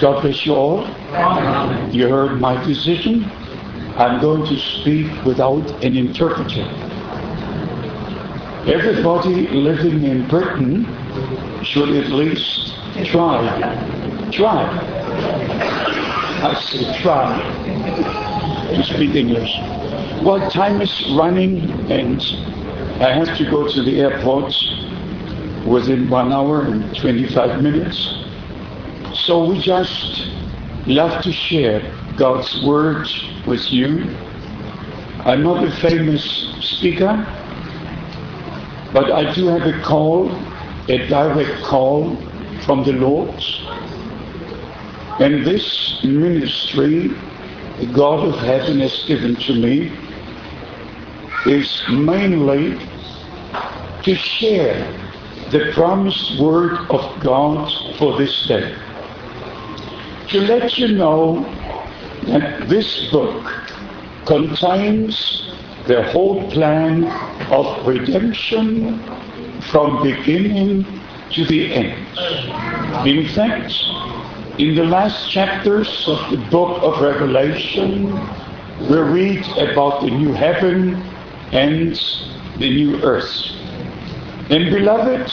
God bless you all. You heard my decision. I'm going to speak without an interpreter. Everybody living in Britain should at least try. Try. I say try to speak English. Well, time is running and I have to go to the airport within one hour and 25 minutes. So we just love to share God's Word with you. I'm not a famous speaker, but I do have a call, a direct call from the Lord. And this ministry the God of heaven has given to me is mainly to share the promised word of God for this day to let you know that this book contains the whole plan of redemption from beginning to the end. In fact, in the last chapters of the book of Revelation, we read about the new heaven and the new earth. And beloved,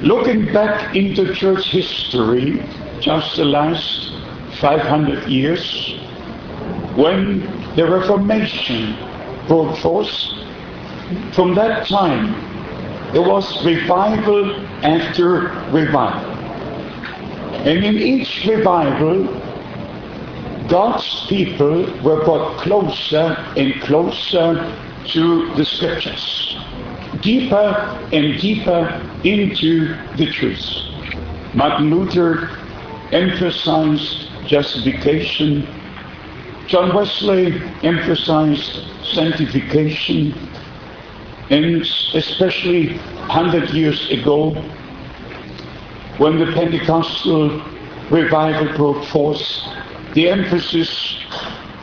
looking back into church history, just the last 500 years, when the Reformation broke forth, from that time there was revival after revival. And in each revival, God's people were brought closer and closer to the scriptures, deeper and deeper into the truth. Martin Luther emphasized justification. John Wesley emphasized sanctification. And especially 100 years ago, when the Pentecostal revival broke forth, the emphasis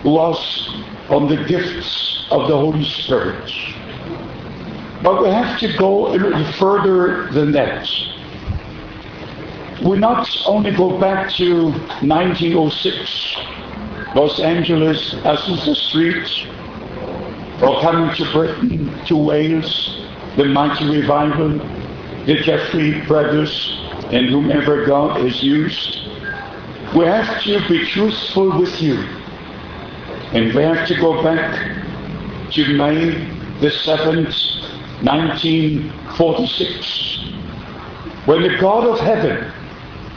was on the gifts of the Holy Spirit. But we have to go a little further than that we not only go back to 1906, Los Angeles, Azusa Street, or coming to Britain, to Wales, the mighty revival, the Jeffrey brothers, and whomever God has used. We have to be truthful with you. And we have to go back to May the 7th, 1946, when the God of heaven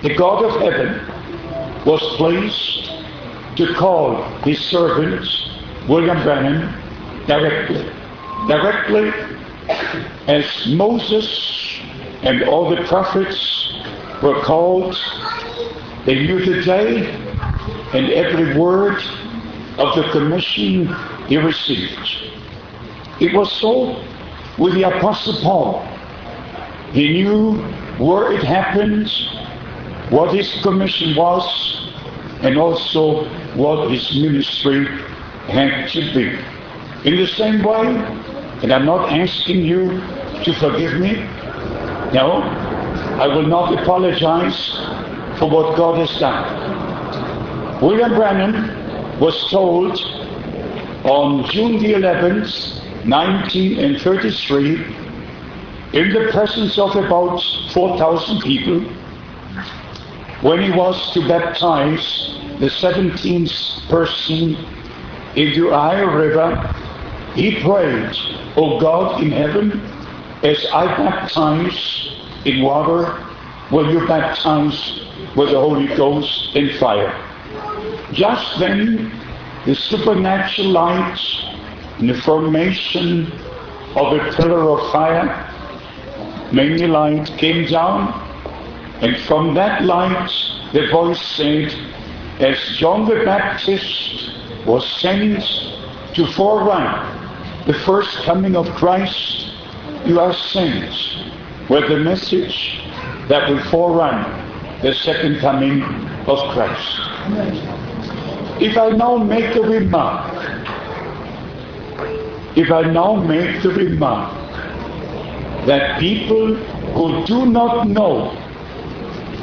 the God of heaven was pleased to call his servant William Branham directly. Directly as Moses and all the prophets were called, they knew the day and every word of the commission he received. It was so with the Apostle Paul. He knew where it happened what his commission was and also what his ministry had to be. In the same way, and I'm not asking you to forgive me, no, I will not apologize for what God has done. William Branham was told on June the 11th, 1933, in the presence of about 4,000 people, when he was to baptize the 17th person in the Ohio River, he prayed, O God in heaven, as I baptize in water, will you baptize with the Holy Ghost and fire? Just then, the supernatural light and the formation of a pillar of fire, many light, came down and from that light, the voice said, as John the Baptist was sent to forerun the first coming of Christ, you are sent with the message that will forerun the second coming of Christ. If I now make the remark, if I now make the remark that people who do not know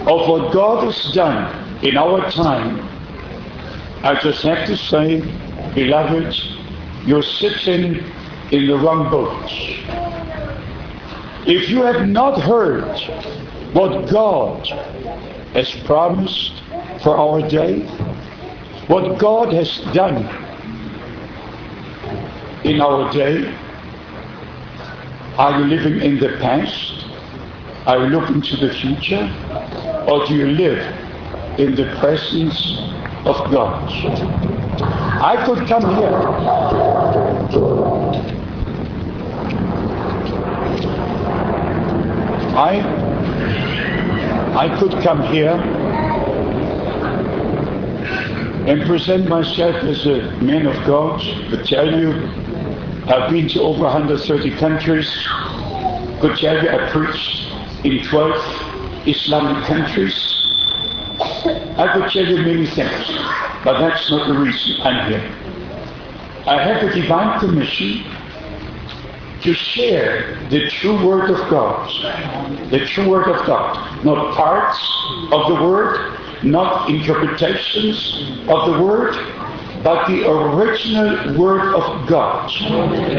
of what God has done in our time, I just have to say, beloved, you're sitting in the wrong boat. If you have not heard what God has promised for our day, what God has done in our day, are you living in the past? Are you looking to the future? Or do you live in the presence of God? I could come here I, I could come here and present myself as a man of God, but tell you I've been to over 130 countries, could tell you I preached in 12 Islamic countries. I could tell you many things, but that's not the reason I'm here. I have a divine commission to share the true word of God. The true word of God. Not parts of the word, not interpretations of the word, but the original word of God,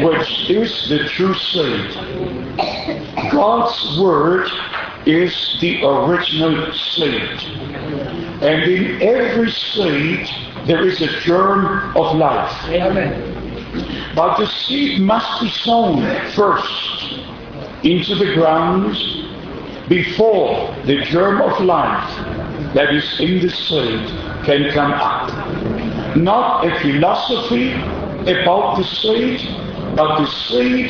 which is the true seed. God's word is the original seed. And in every seed there is a germ of life. Amen. But the seed must be sown first into the ground before the germ of life that is in the seed can come up. Not a philosophy about the seed, but the seed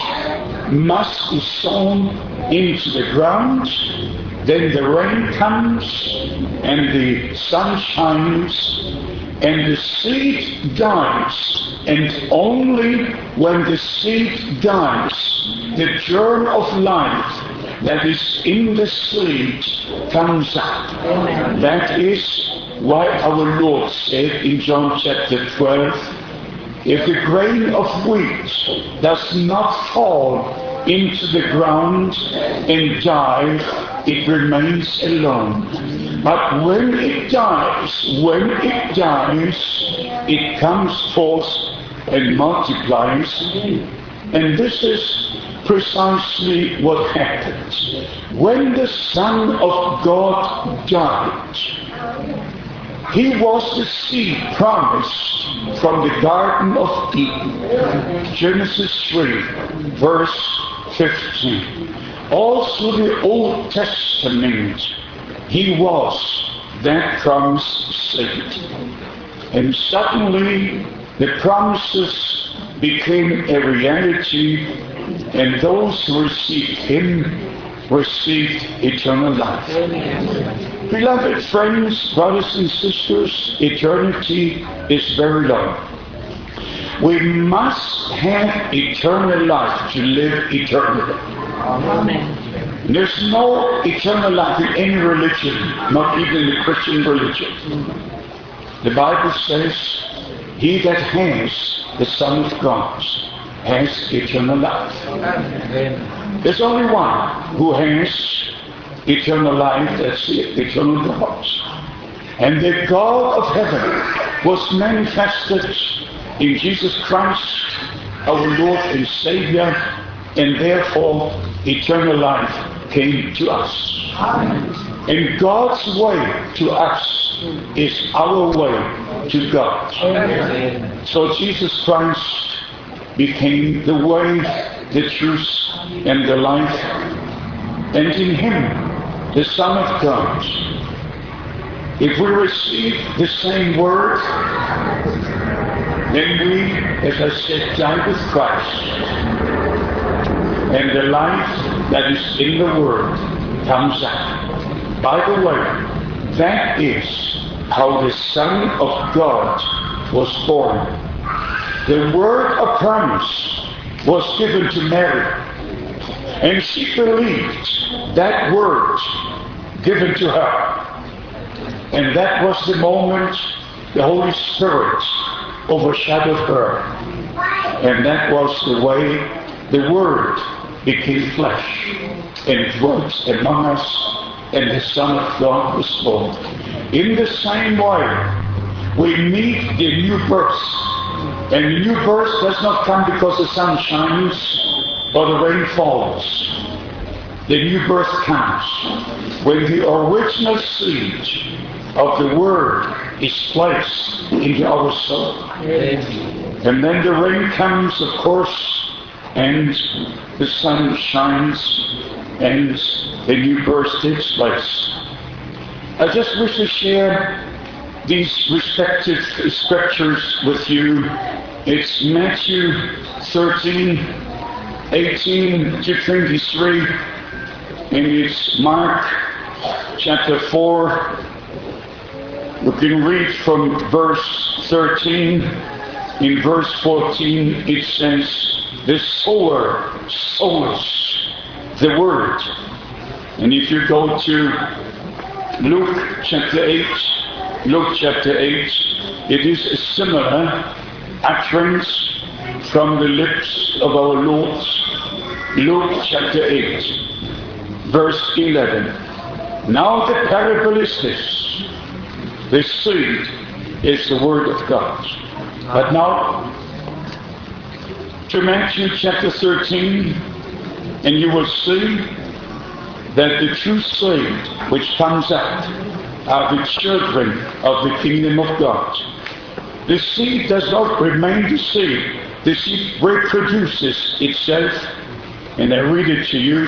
must be sown into the ground. Then the rain comes and the sun shines and the seed dies, and only when the seed dies, the germ of life that is in the seed comes up. That is why our Lord said in John chapter 12, if the grain of wheat does not fall into the ground and die, it remains alone. But when it dies, when it dies, it comes forth and multiplies. And this is precisely what happened. When the Son of God died, he was the seed promised from the Garden of Eden. Genesis 3, verse 15. All through the Old Testament, he was that promised seed. And suddenly the promises became a reality, and those who received him received eternal life. Beloved friends, brothers and sisters, eternity is very long. We must have eternal life to live eternally. Amen. There's no eternal life in any religion, not even the Christian religion. The Bible says, He that has the Son of God has eternal life. Amen. There's only one who has eternal life, that's eternal God. And the God of heaven was manifested in Jesus Christ, our Lord and Savior, and therefore eternal life came to us. And God's way to us is our way to God. So Jesus Christ became the way, the truth, and the life. And in Him, the Son of God, if we receive the same word, then we, as I said, die with Christ. And the life that is in the Word comes out. By the way, that is how the Son of God was born. The word of promise was given to Mary. And she believed that word given to her. And that was the moment the Holy Spirit overshadowed her. And that was the way the Word became flesh and dwelt among us and the Son of God was born. In the same way, we meet the new birth. And the new birth does not come because the sun shines or the rain falls. The new birth comes when the original seed of the Word is placed into our soul. And then the rain comes, of course, and the sun shines, and the new birth takes place. I just wish to share these respective scriptures with you. It's Matthew 13, 18 to 23, and it's Mark chapter 4. You can read from verse 13. In verse 14 it says, the sower sows the word. And if you go to Luke chapter 8, Luke chapter 8, it is a similar utterance from the lips of our Lord. Luke chapter 8, verse 11. Now the parable is this. The seed is the word of God. But now, to Matthew chapter 13, and you will see that the true seed which comes out are the children of the kingdom of God. The seed does not remain the seed. The seed reproduces itself. And I read it to you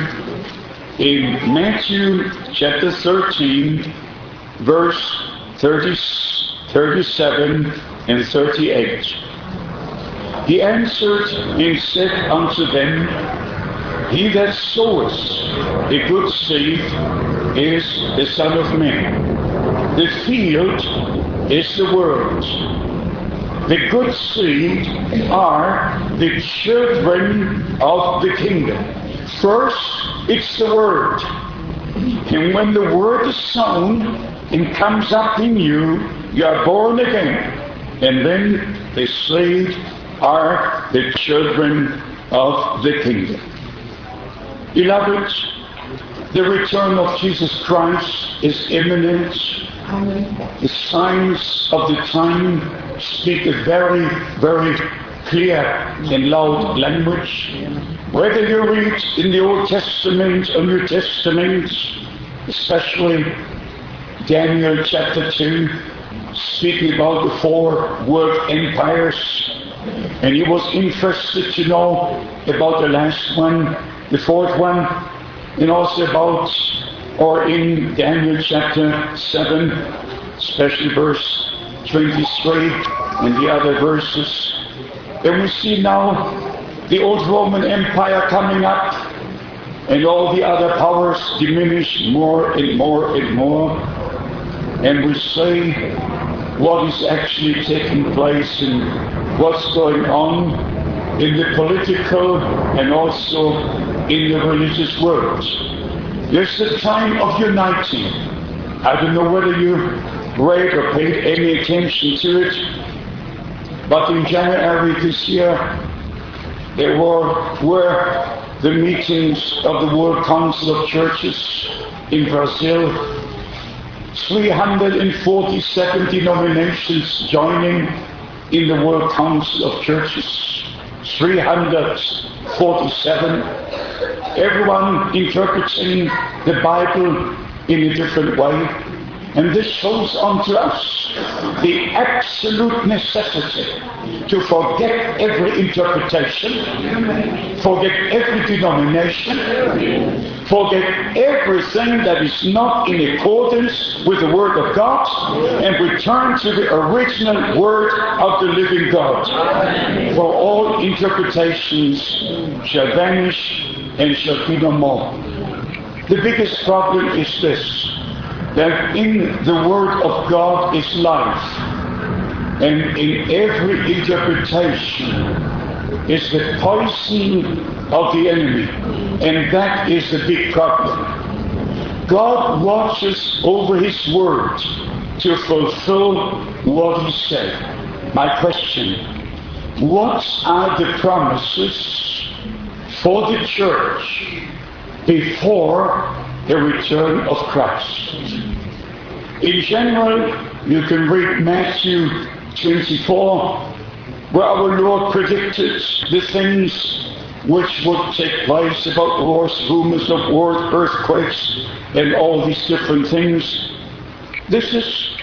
in Matthew chapter 13, verse 30, 37 and 38. He answered and said unto them, He that soweth the good seed is the Son of Man. The field is the world. The good seed are the children of the kingdom. First, it's the word. And when the word is sown, it comes up in you, you are born again. And then the seed are the children of the kingdom. Beloved, the return of Jesus Christ is imminent. The signs of the time speak a very, very clear and loud language. Whether you read in the Old Testament or New Testament, especially Daniel chapter 2, speaking about the four world empires. And he was interested to know about the last one, the fourth one, and also about, or in Daniel chapter 7, especially verse 23 and the other verses. And we see now the old Roman Empire coming up and all the other powers diminish more and more and more and we see what is actually taking place and what's going on in the political and also in the religious world. There's the time of uniting. I don't know whether you read or paid any attention to it, but in January this year there were, were the meetings of the World Council of Churches in Brazil 347 denominations joining in the World Council of Churches. 347. Everyone interpreting the Bible in a different way. And this shows unto us the absolute necessity to forget every interpretation, forget every denomination, forget everything that is not in accordance with the Word of God, and return to the original Word of the living God. For all interpretations shall vanish and shall be no more. The biggest problem is this that in the Word of God is life. And in every interpretation is the poison of the enemy. And that is the big problem. God watches over His Word to fulfill what He said. My question, what are the promises for the church before the return of Christ. In general, you can read Matthew 24, where our Lord predicted the things which would take place about wars, rumors of wars, earthquakes, and all these different things. This is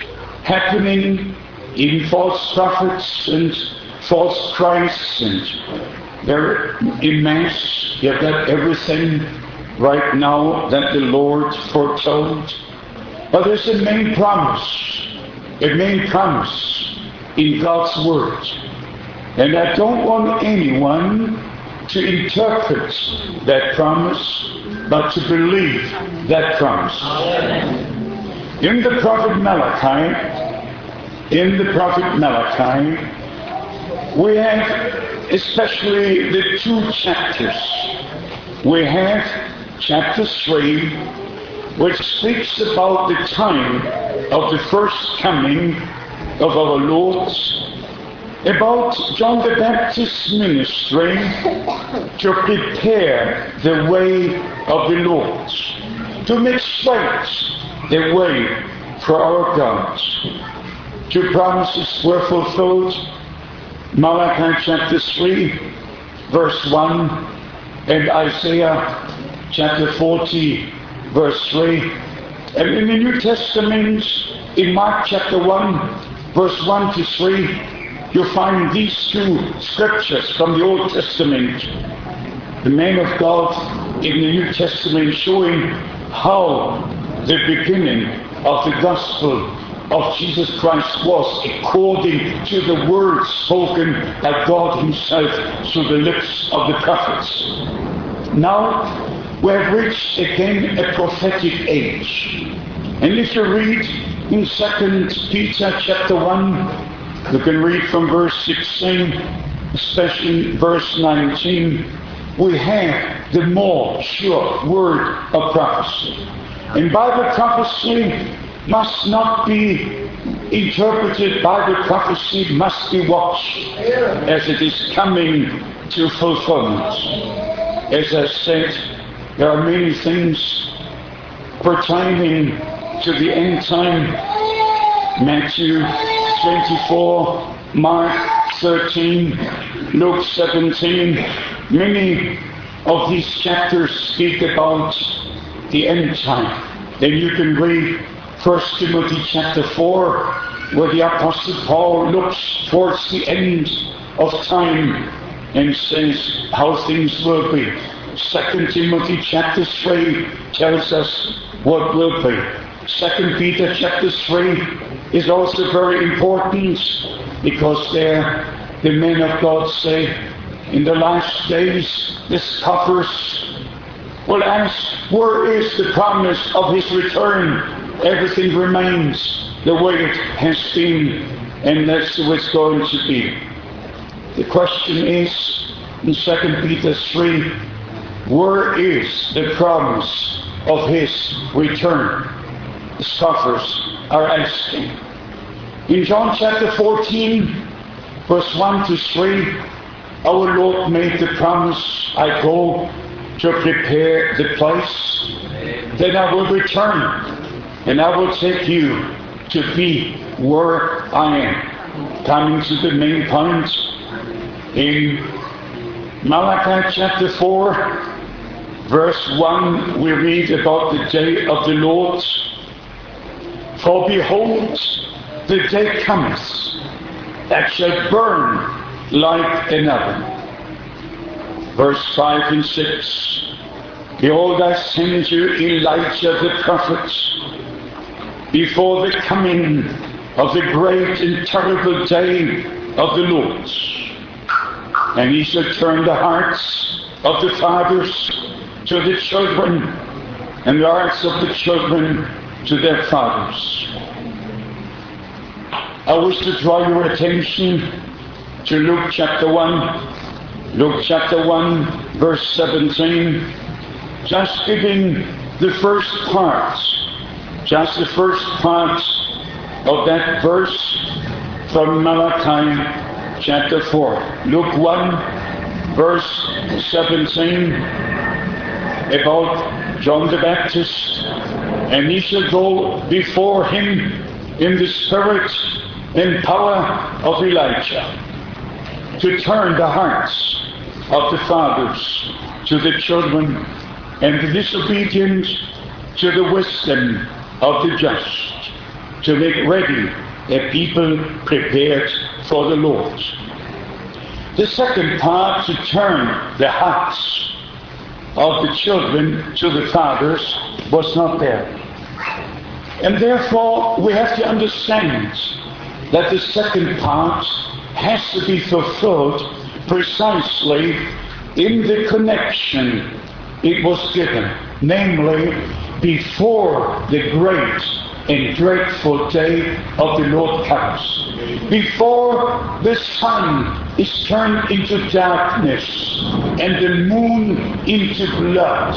happening in false prophets and false Christs, and they're immense. You've got everything right now that the Lord foretold. But there's a main promise, a main promise in God's Word. And I don't want anyone to interpret that promise, but to believe that promise. In the prophet Malachi, in the prophet Malachi, we have especially the two chapters. We have chapter 3, which speaks about the time of the first coming of our Lord about John the Baptist's ministry to prepare the way of the Lord, to make straight the way for our God. Two promises were fulfilled. Malachi chapter 3, verse 1, and Isaiah chapter 40, verse 3. And in the New Testament, in Mark chapter 1, verse 1 to 3, you find these two scriptures from the Old Testament. The name of God in the New Testament showing how the beginning of the gospel of Jesus Christ was according to the words spoken by God himself through the lips of the prophets. Now we have reached again a prophetic age. And if you read in 2 Peter chapter 1 you can read from verse 16, especially verse 19. We have the more sure word of prophecy. And Bible prophecy must not be interpreted. by the prophecy must be watched as it is coming to fulfillment. As I said, there are many things pertaining to the end time. Matthew 24, Mark 13, Luke 17. Many of these chapters speak about the end time. Then you can read 1 Timothy chapter 4, where the Apostle Paul looks towards the end of time and says how things will be. 2 Timothy chapter 3 tells us what will be. 2 Peter chapter 3 is also very important because there the men of God say in the last days the scoffers will ask where is the promise of his return everything remains the way it has been and that's the way it's going to be. The question is in 2 Peter 3 where is the promise of his return? The scoffers are asking. In John chapter 14, verse 1 to 3, our Lord made the promise, I go to prepare the place, then I will return, and I will take you to be where I am. Coming to the main point, in Malachi chapter 4, verse 1, we read about the day of the Lord for behold, the day cometh that shall burn like an oven. Verse 5 and 6. Behold, I send you Elijah the prophet before the coming of the great and terrible day of the Lord. And he shall turn the hearts of the fathers to the children, and the hearts of the children to their fathers. I wish to draw your attention to Luke chapter 1. Luke chapter 1, verse 17. Just giving the first part, just the first part of that verse from Malachi chapter 4. Luke 1, verse 17, about John the Baptist, and he shall go before him in the spirit and power of Elijah to turn the hearts of the fathers to the children and the disobedient to the wisdom of the just, to make ready a people prepared for the Lord. The second part, to turn the hearts of the children to the fathers, was not there. And therefore, we have to understand that the second part has to be fulfilled precisely in the connection it was given, namely before the great and dreadful day of the Lord comes. Before the sun is turned into darkness and the moon into blood.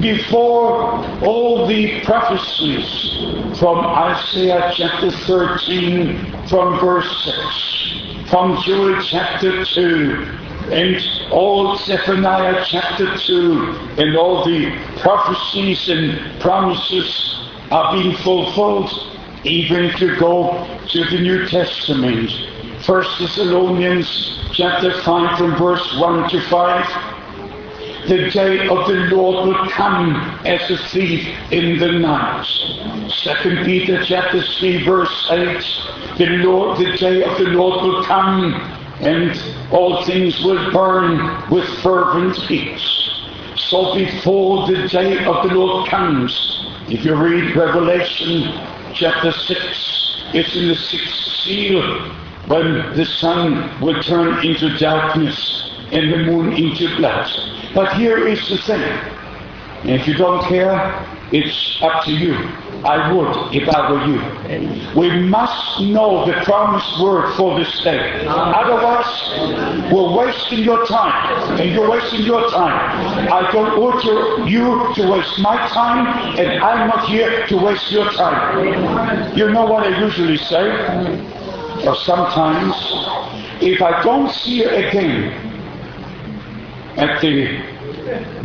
Before all the prophecies from Isaiah chapter 13 from verse 6, from Joel chapter 2, and all Zephaniah chapter 2 and all the prophecies and promises are being fulfilled even to go to the New Testament. First Thessalonians chapter 5 from verse 1 to 5. The day of the Lord will come as a thief in the night. Second Peter chapter 3 verse 8. The Lord, the day of the Lord will come and all things will burn with fervent heat. So before the day of the Lord comes, if you read Revelation chapter 6, it's in the sixth seal when the sun will turn into darkness and the moon into blood. But here is the thing. If you don't care, it's up to you. I would if I were you. We must know the promised word for this day. Otherwise, we're wasting your time. And you're wasting your time. I don't want you to waste my time, and I'm not here to waste your time. You know what I usually say? Or sometimes, if I don't see you again at the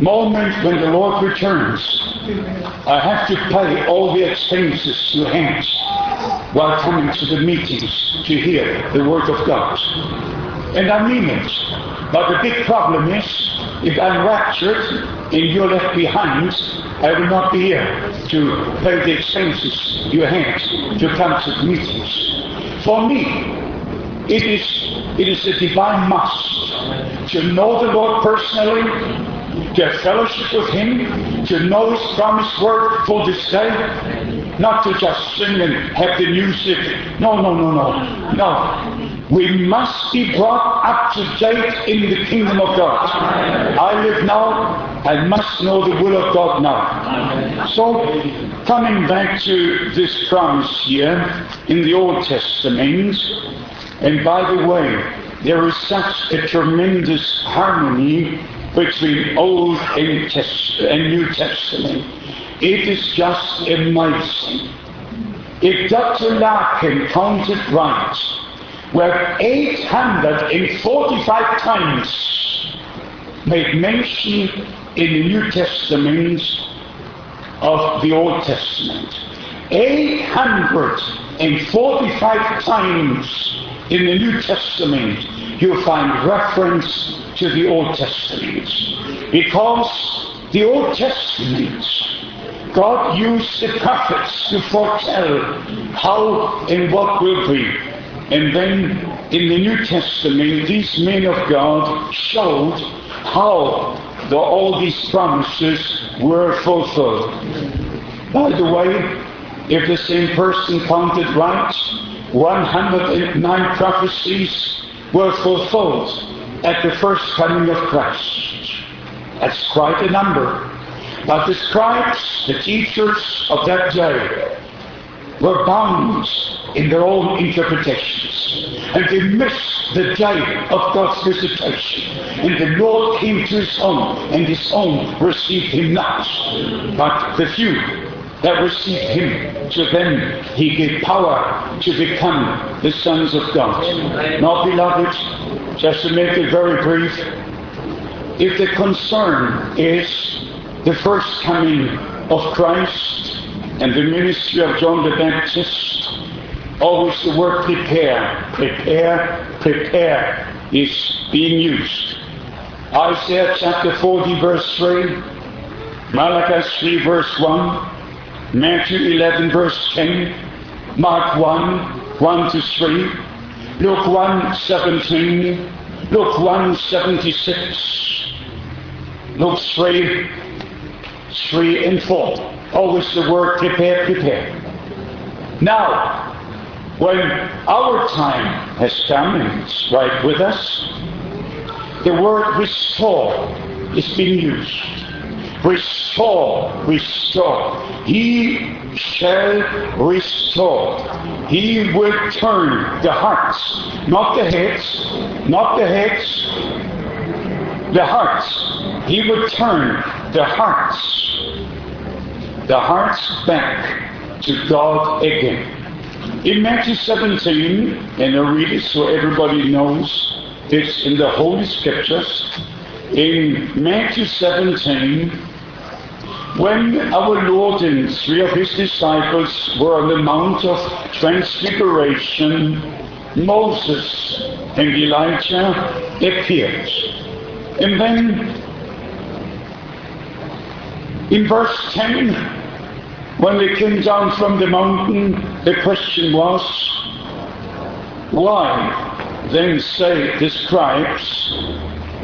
moment when the Lord returns, I have to pay all the expenses you had while coming to the meetings to hear the Word of God. And I mean it. But the big problem is, if I'm raptured and you're left behind, I will not be here to pay the expenses you had to come to the meetings. For me, it is, it is a divine must to know the Lord personally, to have fellowship with Him, to know His promised word for this day, not to just sing and have the music. No, no, no, no. No. We must be brought up to date in the kingdom of God. I live now, I must know the will of God now. So, coming back to this promise here in the Old Testament, and by the way, there is such a tremendous harmony between Old and, and New Testament. It is just amazing. If Dr. Larkin counted right, we're 845 times made mention in the New Testament of the Old Testament. 845 times in the New Testament you find reference to the Old Testament. Because the Old Testament, God used the prophets to foretell how and what will be. And then in the New Testament, these men of God showed how the, all these promises were fulfilled. By the way, if the same person counted right, 109 prophecies were fulfilled at the first coming of Christ. That's quite a number. But the scribes, the teachers of that day, were bound in their own interpretations. And they missed the day of God's visitation. And the Lord came to his own, and his own received him not. But the few that received him, to them he gave power to become the sons of God. Now, beloved, just to make it very brief, if the concern is the first coming of Christ and the ministry of John the Baptist, always the word prepare, prepare, prepare is being used. Isaiah chapter 40 verse 3, Malachi 3 verse 1, Matthew 11 verse 10, Mark 1, 1 to 3, Luke 1, 17, Luke 1, 76, Luke 3, 3 and 4. Always the word prepare, prepare. Now, when our time has come and it's right with us, the word restore is being used. Restore, restore. He shall restore. He will turn the hearts, not the heads, not the heads, the hearts. He will turn the hearts, the hearts back to God again. In Matthew 17, and I read it so everybody knows, it's in the Holy Scriptures. In Matthew 17, when our Lord and three of his disciples were on the Mount of Transfiguration, Moses and Elijah appeared. And then in verse 10, when they came down from the mountain, the question was, why then say the scribes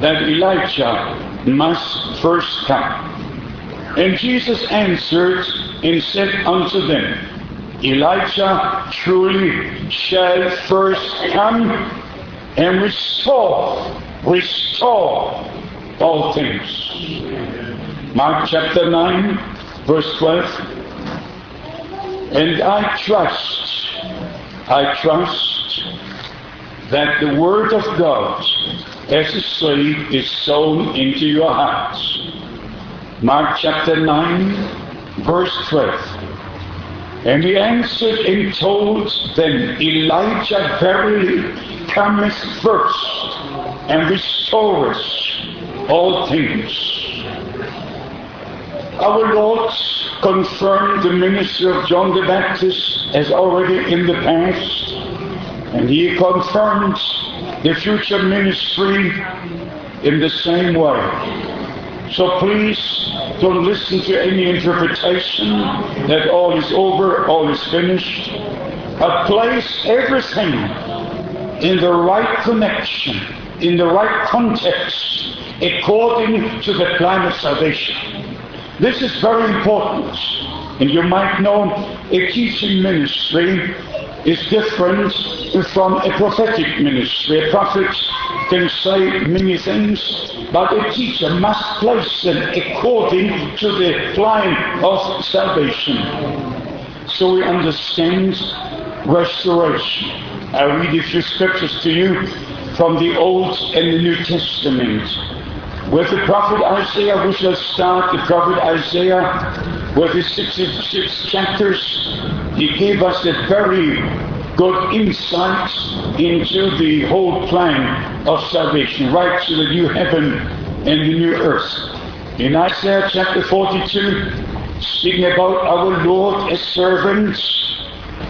that Elijah must first come? And Jesus answered and said unto them, Elijah truly shall first come and restore, restore all things. Mark chapter 9, verse 12. And I trust, I trust that the word of God as a seed is sown into your hearts. Mark chapter 9, verse 12. And he answered and told them, Elijah verily cometh first and restoreth all things. Our Lord confirmed the ministry of John the Baptist as already in the past, and he confirmed the future ministry in the same way. So please don't listen to any interpretation that all is over, all is finished, but place everything in the right connection, in the right context, according to the plan of salvation. This is very important. And you might know a teaching ministry is different from a prophetic ministry. A prophet can say many things, but a teacher must place them according to the plan of salvation. So we understand restoration. I read a few scriptures to you from the Old and the New Testament. With the prophet Isaiah, we shall start the prophet Isaiah with his 66 chapters. He gave us a very good insight into the whole plan of salvation, right to the new heaven and the new earth. In Isaiah chapter 42, speaking about our Lord as servants,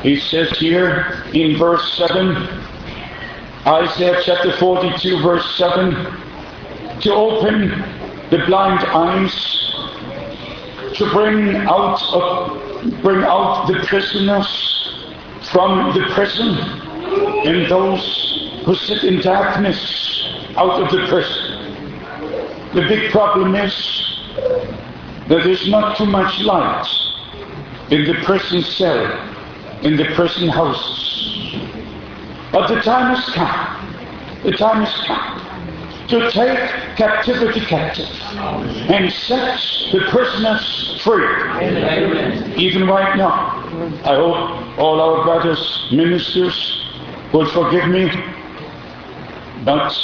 he says here in verse 7, Isaiah chapter 42, verse 7, to open the blind eyes, to bring out bring out the prisoners from the prison, and those who sit in darkness out of the prison. The big problem is that there's not too much light in the prison cell, in the prison houses. But the time has come. The time has come to take captivity captive and set the prisoners free. Amen. Even right now. I hope all our brothers, ministers, will forgive me, but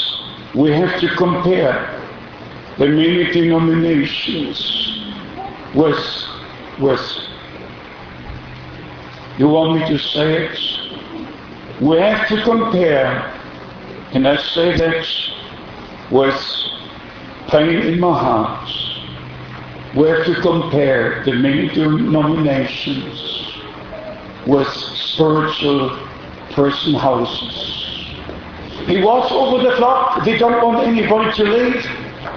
we have to compare the many denominations with, with, you want me to say it? We have to compare, and I say that with pain in my heart. were to compare the many denominations with spiritual person houses. He watched over the flock. They don't want anybody to leave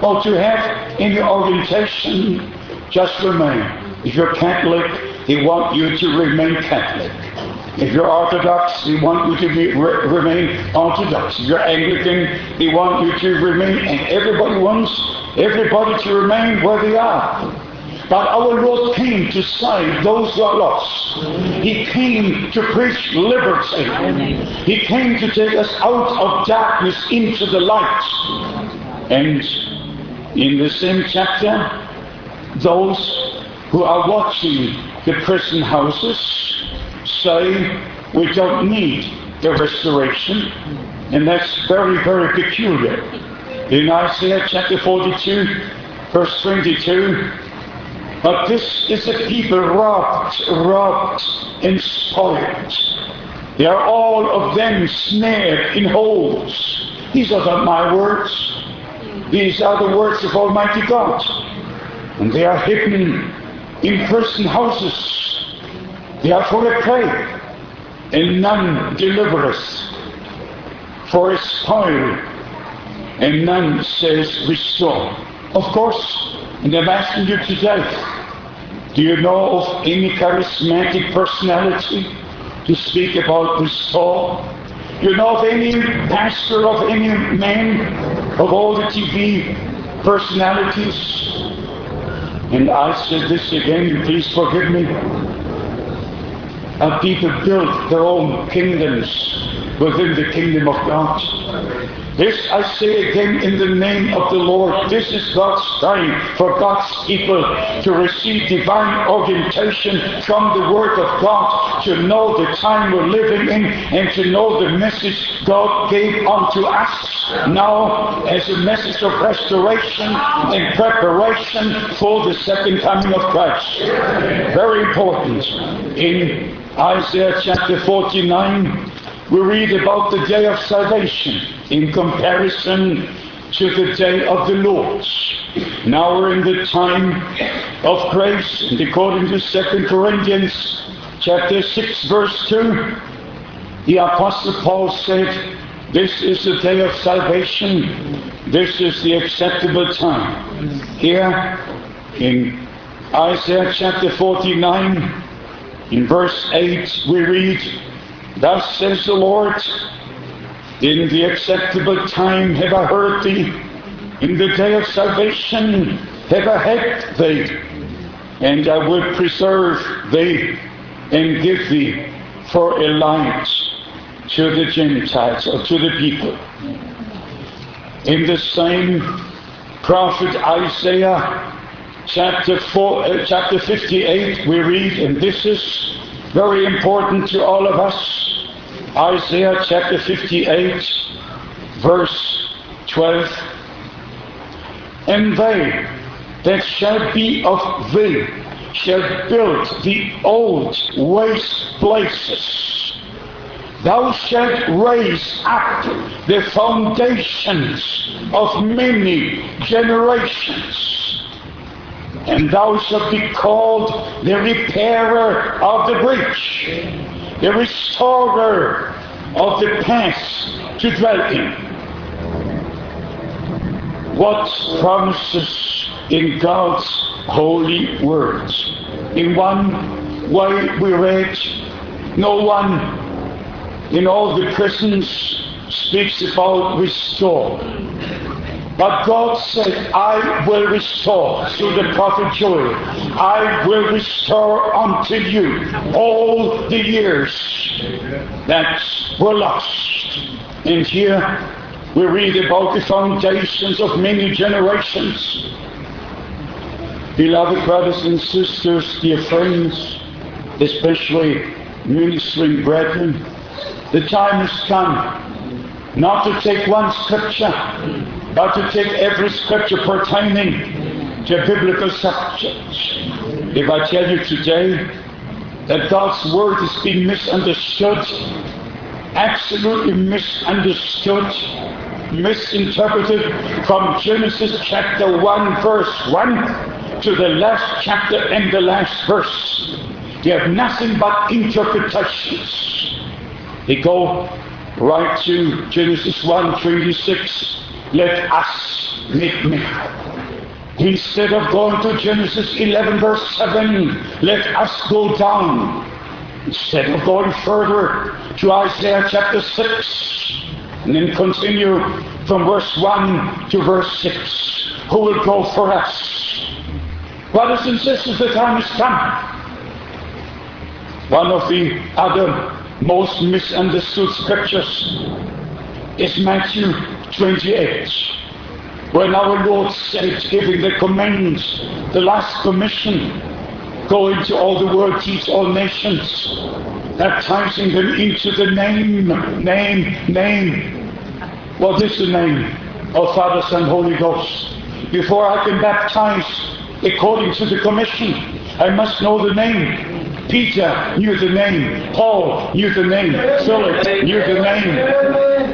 or to have any orientation. Just remain. If you're Catholic, they want you to remain Catholic. If you're Orthodox, they want you to be, re, remain Orthodox. If you're Anglican, they want you to remain, and everybody wants everybody to remain where they are. But our Lord came to save those who are lost. He came to preach liberty. He came to take us out of darkness into the light. And in the same chapter, those who are watching the prison houses say we don't need the restoration. And that's very, very peculiar. In Isaiah chapter 42, verse 22, but this is a people robbed, robbed, and spoiled. They are all of them snared in holes. These are not my words. These are the words of Almighty God. And they are hidden in prison houses they are full of prey, and none delivereth. For a spoil, and none says restore. Of course, and I'm asking you today, do you know of any charismatic personality to speak about restore? Do you know of any pastor, of any man, of all the TV personalities? And I said this again, please forgive me and people built their own kingdoms within the kingdom of God. This I say again in the name of the Lord. This is God's time for God's people to receive divine orientation from the Word of God, to know the time we're living in, and to know the message God gave unto us now as a message of restoration and preparation for the second coming of Christ. Very important. In Isaiah chapter 49, we read about the day of salvation in comparison to the day of the Lord. Now we're in the time of grace, and according to 2 Corinthians chapter 6, verse 2, the Apostle Paul said, This is the day of salvation, this is the acceptable time. Here in Isaiah chapter 49, in verse 8 we read, Thus says the Lord, In the acceptable time have I heard thee, in the day of salvation have I helped thee, and I will preserve thee and give thee for a light to the Gentiles or to the people. In the same prophet Isaiah chapter, four, uh, chapter 58, we read, and this is very important to all of us, Isaiah chapter 58, verse 12. And they that shall be of thee shall build the old waste places. Thou shalt raise up the foundations of many generations and thou shalt be called the repairer of the breach, the restorer of the past to dwell in. What promises in God's holy words? In one way we read, no one in all the prisons speaks about restore. But God said, I will restore through the prophet Joel. I will restore unto you all the years that were lost. And here we read about the foundations of many generations. Beloved brothers and sisters, dear friends, especially ministering brethren, the time has come not to take one scripture but to take every scripture pertaining to a biblical subject. If I tell you today that God's word is being misunderstood, absolutely misunderstood, misinterpreted from Genesis chapter 1 verse 1 to the last chapter and the last verse, they have nothing but interpretations. They go right to Genesis 1 26. Let us make man. Instead of going to Genesis 11 verse 7, let us go down. Instead of going further to Isaiah chapter 6, and then continue from verse 1 to verse 6. Who will go for us? Brothers and sisters, the time has come. One of the other most misunderstood scriptures is Matthew 28 when our Lord said, giving the commands, the last commission, go into all the world, teach all nations, baptizing them into the name, name, name. What is the name of Father, Son, Holy Ghost? Before I can baptize according to the commission, I must know the name. Peter knew the name. Paul knew the name. Philip knew the name.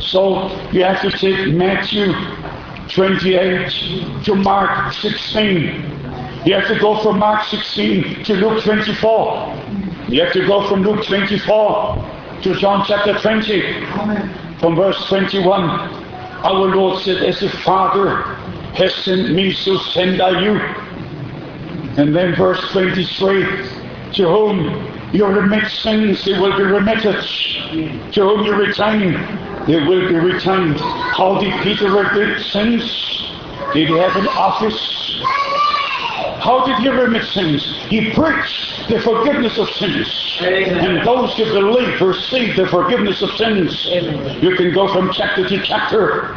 So you have to take Matthew 28 to Mark 16. You have to go from Mark 16 to Luke 24. You have to go from Luke 24 to John chapter 20. From verse 21, our Lord said, As the Father has sent me, so send I you. And then verse 23, To whom you remit sins, they will be remitted. To whom you retain, they will be returned. How did Peter remit sins? Did he have an office? How did he remit sins? He preached the forgiveness of sins. Amen. And those who believe receive the forgiveness of sins. Amen. You can go from chapter to chapter.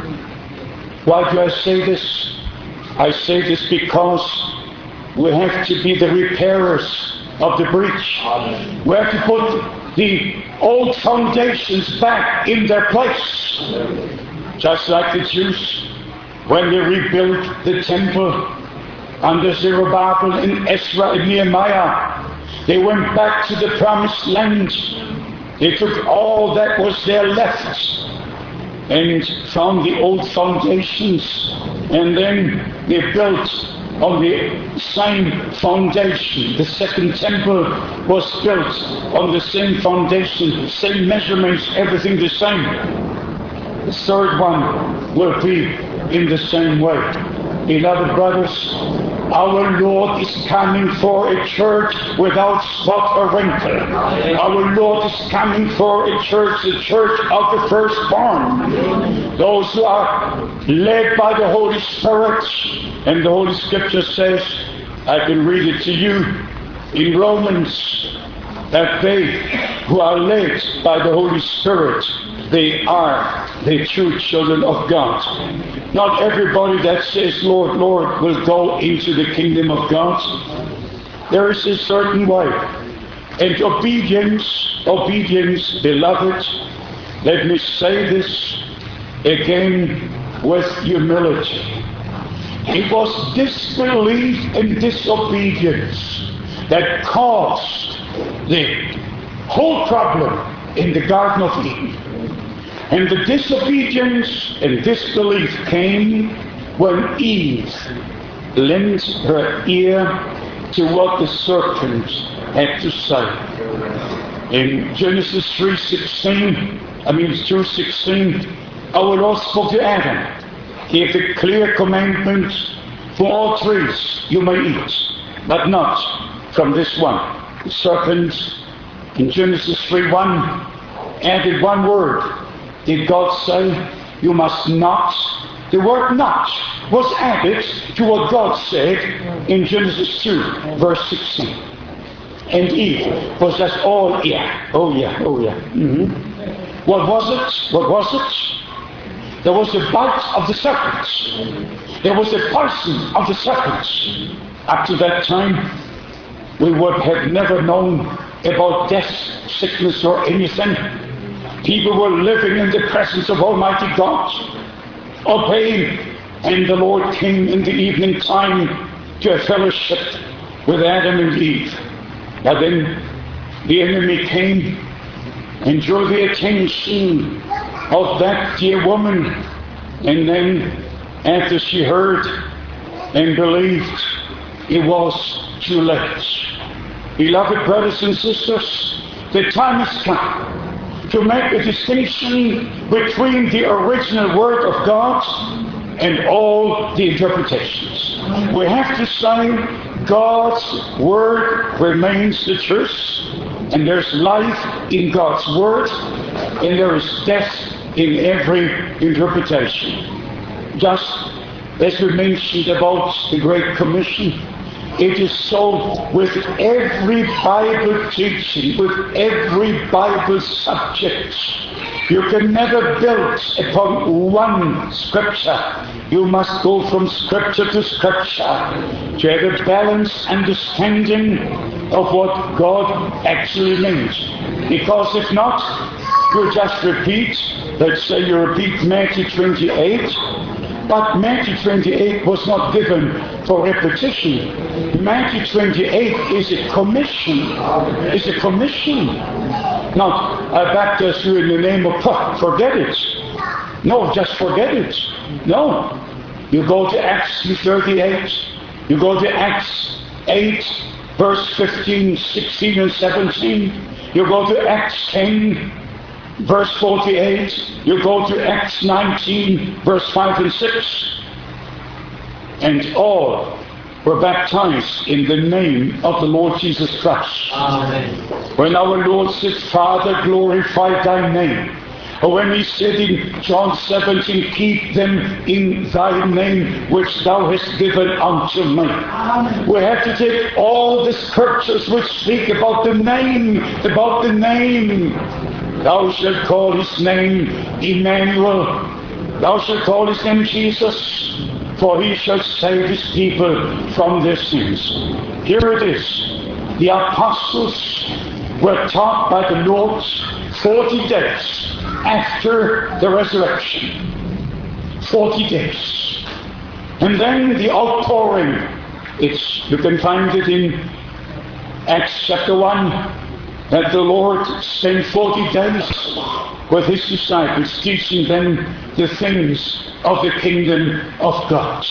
Why do I say this? I say this because we have to be the repairers of the breach. We have to put the old foundations back in their place. Just like the Jews, when they rebuilt the temple under Zerubbabel and Ezra and Nehemiah, they went back to the promised land. They took all that was there left and found the old foundations and then they built on the same foundation. The second temple was built on the same foundation, same measurements, everything the same. The third one will be in the same way. Beloved brothers, our Lord is coming for a church without spot or wrinkle. Our Lord is coming for a church, the church of the firstborn. Those who are led by the Holy Spirit. And the Holy Scripture says, I can read it to you in Romans, that they who are led by the Holy Spirit they are the true children of God. Not everybody that says, Lord, Lord, will go into the kingdom of God. There is a certain way. And obedience, obedience, beloved, let me say this again with humility. It was disbelief and disobedience that caused the whole problem in the Garden of Eden. And the disobedience and disbelief came when Eve lent her ear to what the serpent had to say. In Genesis 3.16, I mean 2.16, our Lord spoke to Adam, gave a clear commandment for all trees you may eat, but not from this one. The serpent in Genesis 3.1 added one word, did God say, you must not? The word not was added to what God said in Genesis 2, verse 16. And Eve was just all yeah, oh yeah, oh yeah. Mm-hmm. What was it? What was it? There was a bite of the serpent. There was a poison of the serpent. Up to that time, we would have never known about death, sickness, or anything. People were living in the presence of Almighty God, obeying, and the Lord came in the evening time to a fellowship with Adam and Eve. But then the enemy came and drew the attention of that dear woman. And then, after she heard and believed, it was too late. Beloved brothers and sisters, the time has come to make a distinction between the original Word of God and all the interpretations. We have to say God's Word remains the truth, and there's life in God's Word, and there is death in every interpretation. Just as we mentioned about the Great Commission, it is so with every Bible teaching, with every Bible subject. You can never build upon one scripture. You must go from scripture to scripture to have a balanced understanding of what God actually means. Because if not, you just repeat, let's say you repeat Matthew 28, but Matthew 28 was not given for repetition. Matthew 28 is a commission. Is a commission. Not I baptize you in the name of God. Forget it. No, just forget it. No. You go to Acts 38. You go to Acts 8, verse 15, 16, and 17. You go to Acts 10, verse 48, you go to Acts 19, verse 5 and 6, and all were baptized in the name of the Lord Jesus Christ. Amen. When our Lord said, Father, glorify thy name. Or when he said in John 17, keep them in thy name which thou hast given unto me. We have to take all the scriptures which speak about the name, about the name. Thou shalt call his name Emmanuel. Thou shalt call his name Jesus, for he shall save his people from their sins. Here it is. The apostles were taught by the Lord 40 days after the resurrection. 40 days. And then the outpouring. It's, you can find it in Acts chapter 1, that the Lord spent 40 days with his disciples, teaching them the things of the kingdom of God.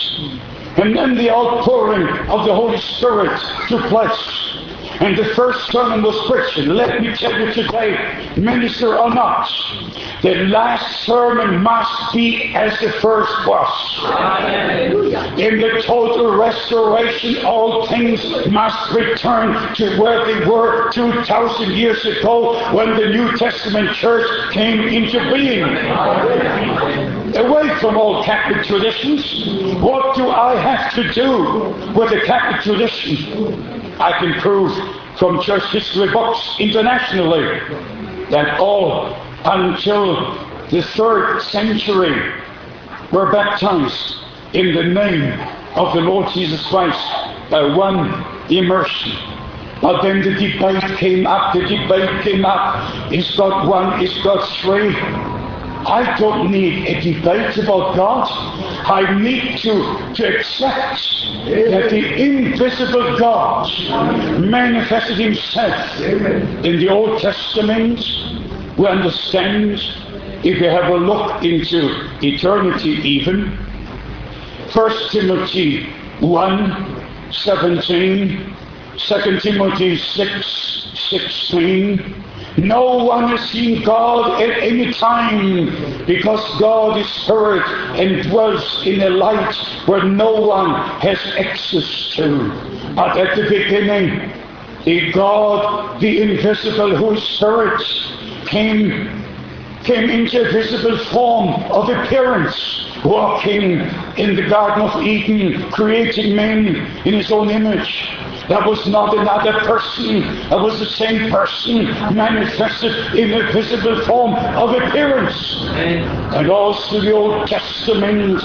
And then the outpouring of the Holy Spirit took place. And the first sermon was Christian. Let me tell you today, minister or not, the last sermon must be as the first was. In the total restoration, all things must return to where they were 2,000 years ago when the New Testament church came into being. Away from all Catholic traditions, what do I have to do with the Catholic tradition? I can prove from church history books internationally that all until the third century were baptized in the name of the Lord Jesus Christ by one immersion. But then the debate came up, the debate came up. Is God one? Is God three? I don't need a debate about God. I need to, to accept that the invisible God manifested himself in the Old Testament. We understand if you have a look into eternity even. 1 Timothy 1 17, 2 Timothy 6 16, no one has seen God at any time because God is spirit and dwells in a light where no one has access to. But at the beginning, the God, the invisible, whose spirit, came came into a visible form of appearance, walking in the Garden of Eden, creating man in his own image. That was not another person. That was the same person manifested in a visible form of appearance. And also the Old Testament,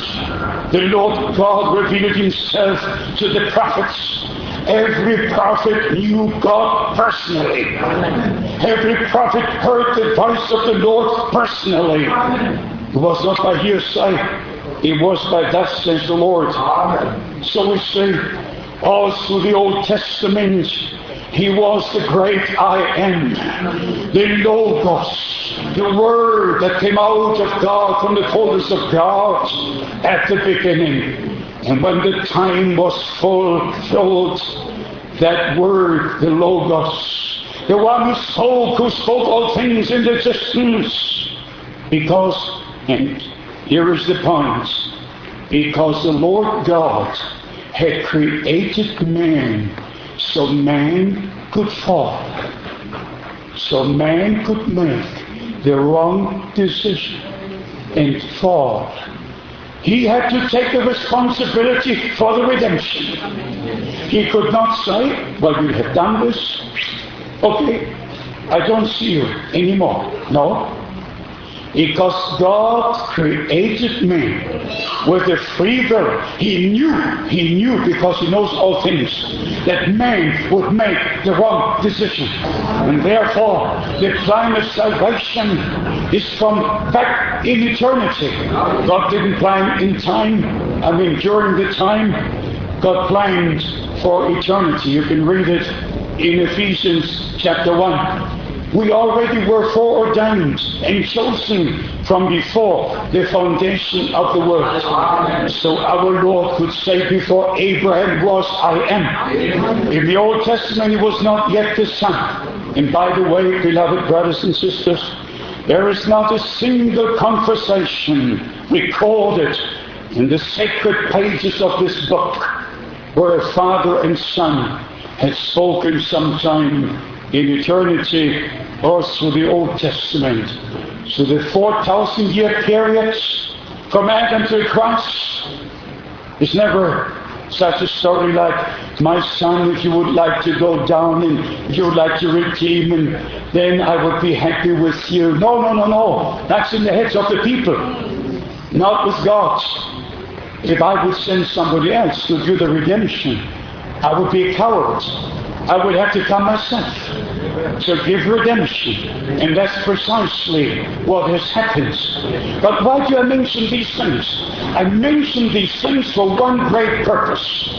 the Lord God revealed himself to the prophets. Every prophet knew God personally. Every prophet heard the voice of the Lord personally. It was not by hearsay. It was by thus says the Lord. So we say, all through the Old Testament, he was the great I am, the Logos, the Word that came out of God from the fullness of God at the beginning. And when the time was fulfilled, that word, the Logos, the one who spoke, who spoke all things into existence, because, and here is the point, because the Lord God had created man so man could fall, so man could make the wrong decision and fall. He had to take the responsibility for the redemption. He could not say, well, you have done this. Okay, I don't see you anymore. No, because God created man with a free will. He knew, he knew because he knows all things, that man would make the wrong decision. And therefore, the plan of salvation is from back in eternity. God didn't plan in time, I mean during the time, God planned for eternity. You can read it in Ephesians chapter 1. We already were foreordained and chosen from before the foundation of the world. So our Lord could say before Abraham was, I am. In the Old Testament he was not yet the Son. And by the way, beloved brothers and sisters, there is not a single conversation recorded in the sacred pages of this book where a father and son had spoken sometime in eternity or through the Old Testament. So the 4,000 year period from Adam to the cross is never such a story like, my son, if you would like to go down and if you would like to redeem, and then I would be happy with you. No, no, no, no. That's in the heads of the people, not with God. If I would send somebody else to do the redemption, I would be a coward. I would have to come myself to give redemption. And that's precisely what has happened. But why do I mention these things? I mention these things for one great purpose.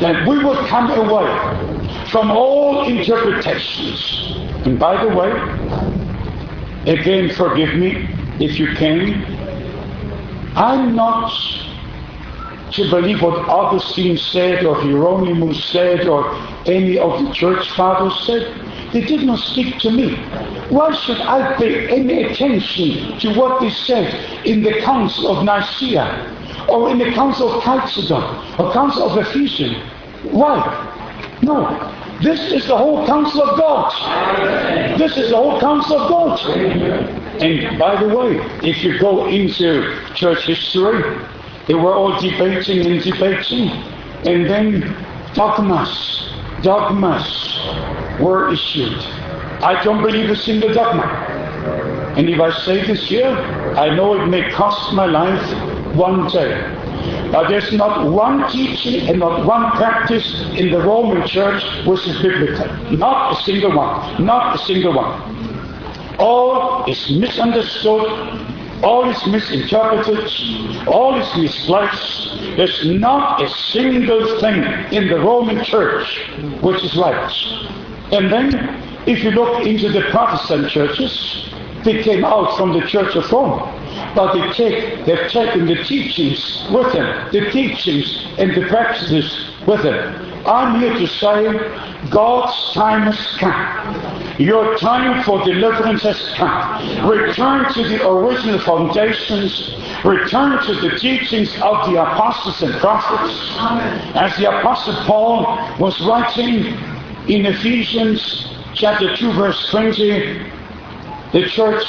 That we will come away from all interpretations. And by the way, again forgive me if you can, I'm not to believe what Augustine said or Hieronymus said or any of the church fathers said. They did not speak to me. Why should I pay any attention to what they said in the Council of Nicaea or in the Council of Chalcedon or Council of Ephesians? Why? No. This is the whole counsel of God. This is the whole counsel of God. And by the way, if you go into church history, they were all debating and debating. And then dogmas, dogmas were issued. I don't believe a single dogma. And if I say this here, I know it may cost my life one day. But there's not one teaching and not one practice in the Roman Church which is biblical. Not a single one. Not a single one. All is misunderstood all is misinterpreted, all is misplaced. There's not a single thing in the Roman Church which is right. And then, if you look into the Protestant churches, they came out from the Church of Rome. But they take, they've taken the teachings with them, the teachings and the practices with them. I'm here to say God's time has come. Your time for deliverance has come. Return to the original foundations. Return to the teachings of the apostles and prophets. As the apostle Paul was writing in Ephesians chapter 2 verse 20, the church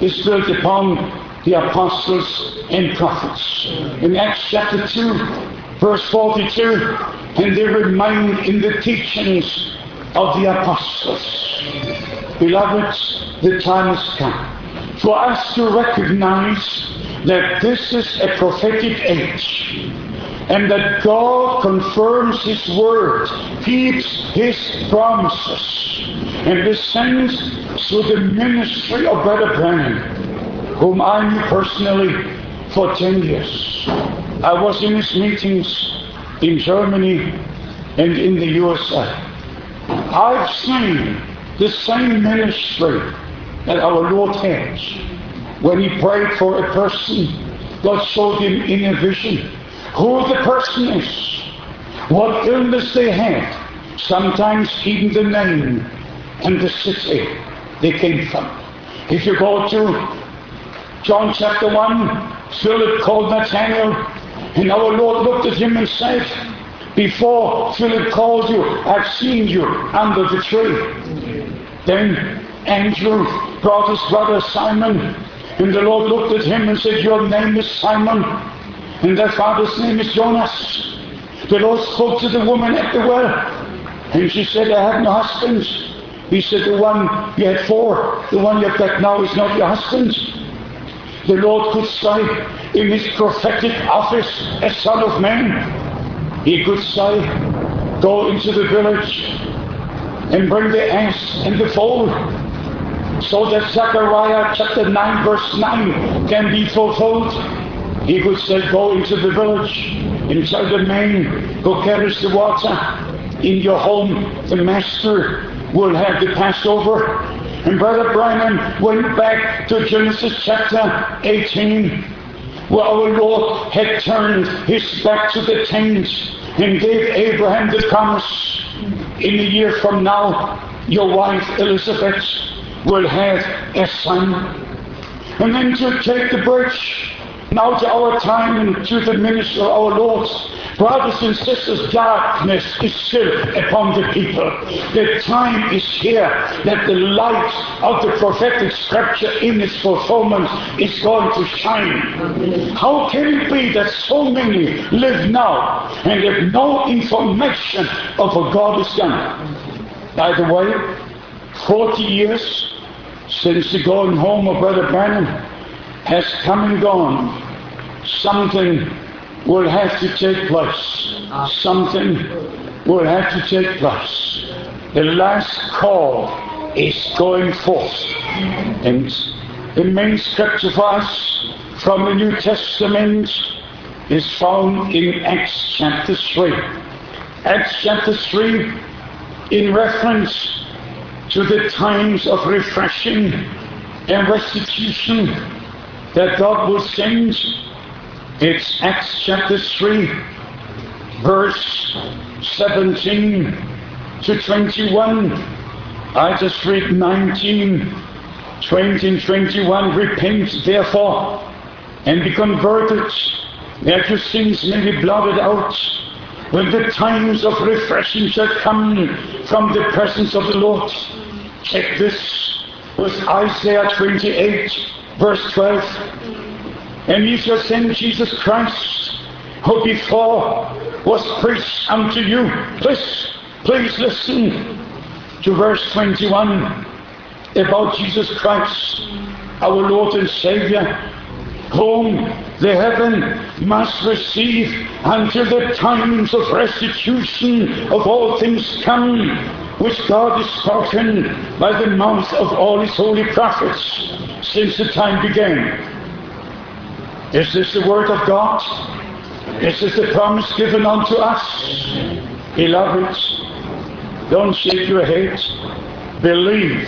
is built upon the apostles and prophets. In Acts chapter 2 verse 42, and they remain in the teachings of the apostles. Beloved, the time has come for us to recognize that this is a prophetic age and that God confirms His word, keeps His promises, and descends through the ministry of Brother Branham, whom I knew personally for 10 years. I was in his meetings in Germany and in the USA. I've seen the same ministry that our Lord has. When he prayed for a person, God showed him in a vision who the person is, what illness they had, sometimes even the name and the city they came from. If you go to John chapter 1, Philip called Nathanael, and our Lord looked at him and said, Before Philip called you, I've seen you under the tree. Then Andrew brought his brother Simon, and the Lord looked at him and said, Your name is Simon, and thy father's name is Jonas. The Lord spoke to the woman at the well, and she said, I have no husband. He said, The one you had four, the one you've got now is not your husband. The Lord could say in his prophetic office as Son of Man, he could say, Go into the village and bring the ass and the foal so that Zechariah chapter 9 verse 9 can be fulfilled. He could say, Go into the village and tell the man who carries the water in your home, the master will have the Passover and Brother Branham went back to Genesis chapter 18, where our Lord had turned his back to the tent and gave Abraham the promise in a year from now, your wife Elizabeth will have a son. And then to take the bridge now to our time and to the minister of our Lord Brothers and sisters, darkness is still upon the people. The time is here that the light of the prophetic scripture in its fulfillment is going to shine. How can it be that so many live now and have no information of what God has done? By the way, 40 years since the going home of Brother Branham has come and gone. Something will have to take place. Something will have to take place. The last call is going forth. And the main scripture for us from the New Testament is found in Acts chapter 3. Acts chapter 3 in reference to the times of refreshing and restitution that God will send it's Acts chapter 3, verse 17 to 21. I just read 19, 20 and 21. Repent therefore and be converted that your sins may be blotted out when the times of refreshing shall come from the presence of the Lord. Check this with Isaiah 28, verse 12. And ye shall send Jesus Christ, who before was preached unto you. Please, please listen to verse 21 about Jesus Christ, our Lord and Savior, whom the heaven must receive until the times of restitution of all things come, which God has spoken by the mouth of all his holy prophets since the time began. Is this the word of God? Is this the promise given unto us? Beloved, don't shake your head. Believe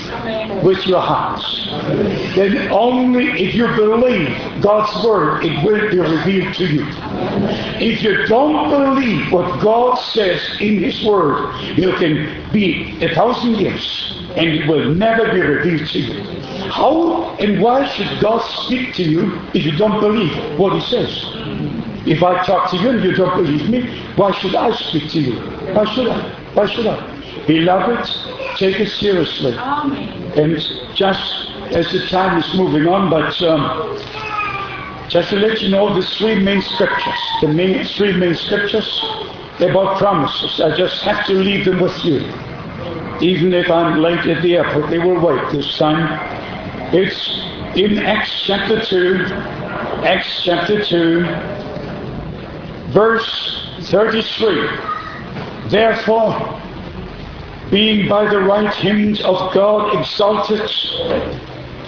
with your hearts. Then only if you believe God's word, it will be revealed to you. If you don't believe what God says in His word, you can be a thousand years and it will never be revealed to you. How and why should God speak to you if you don't believe what He says? If I talk to you and you don't believe me, why should I speak to you? Why should I? Why should I? Beloved, take it seriously. And just as the time is moving on, but um, just to let you know the three main scriptures, the main, three main scriptures about promises. I just have to leave them with you. Even if I'm late at the airport, they will wait this time. It's in Acts chapter 2, Acts chapter 2, verse 33. Therefore, being by the right hand of God exalted,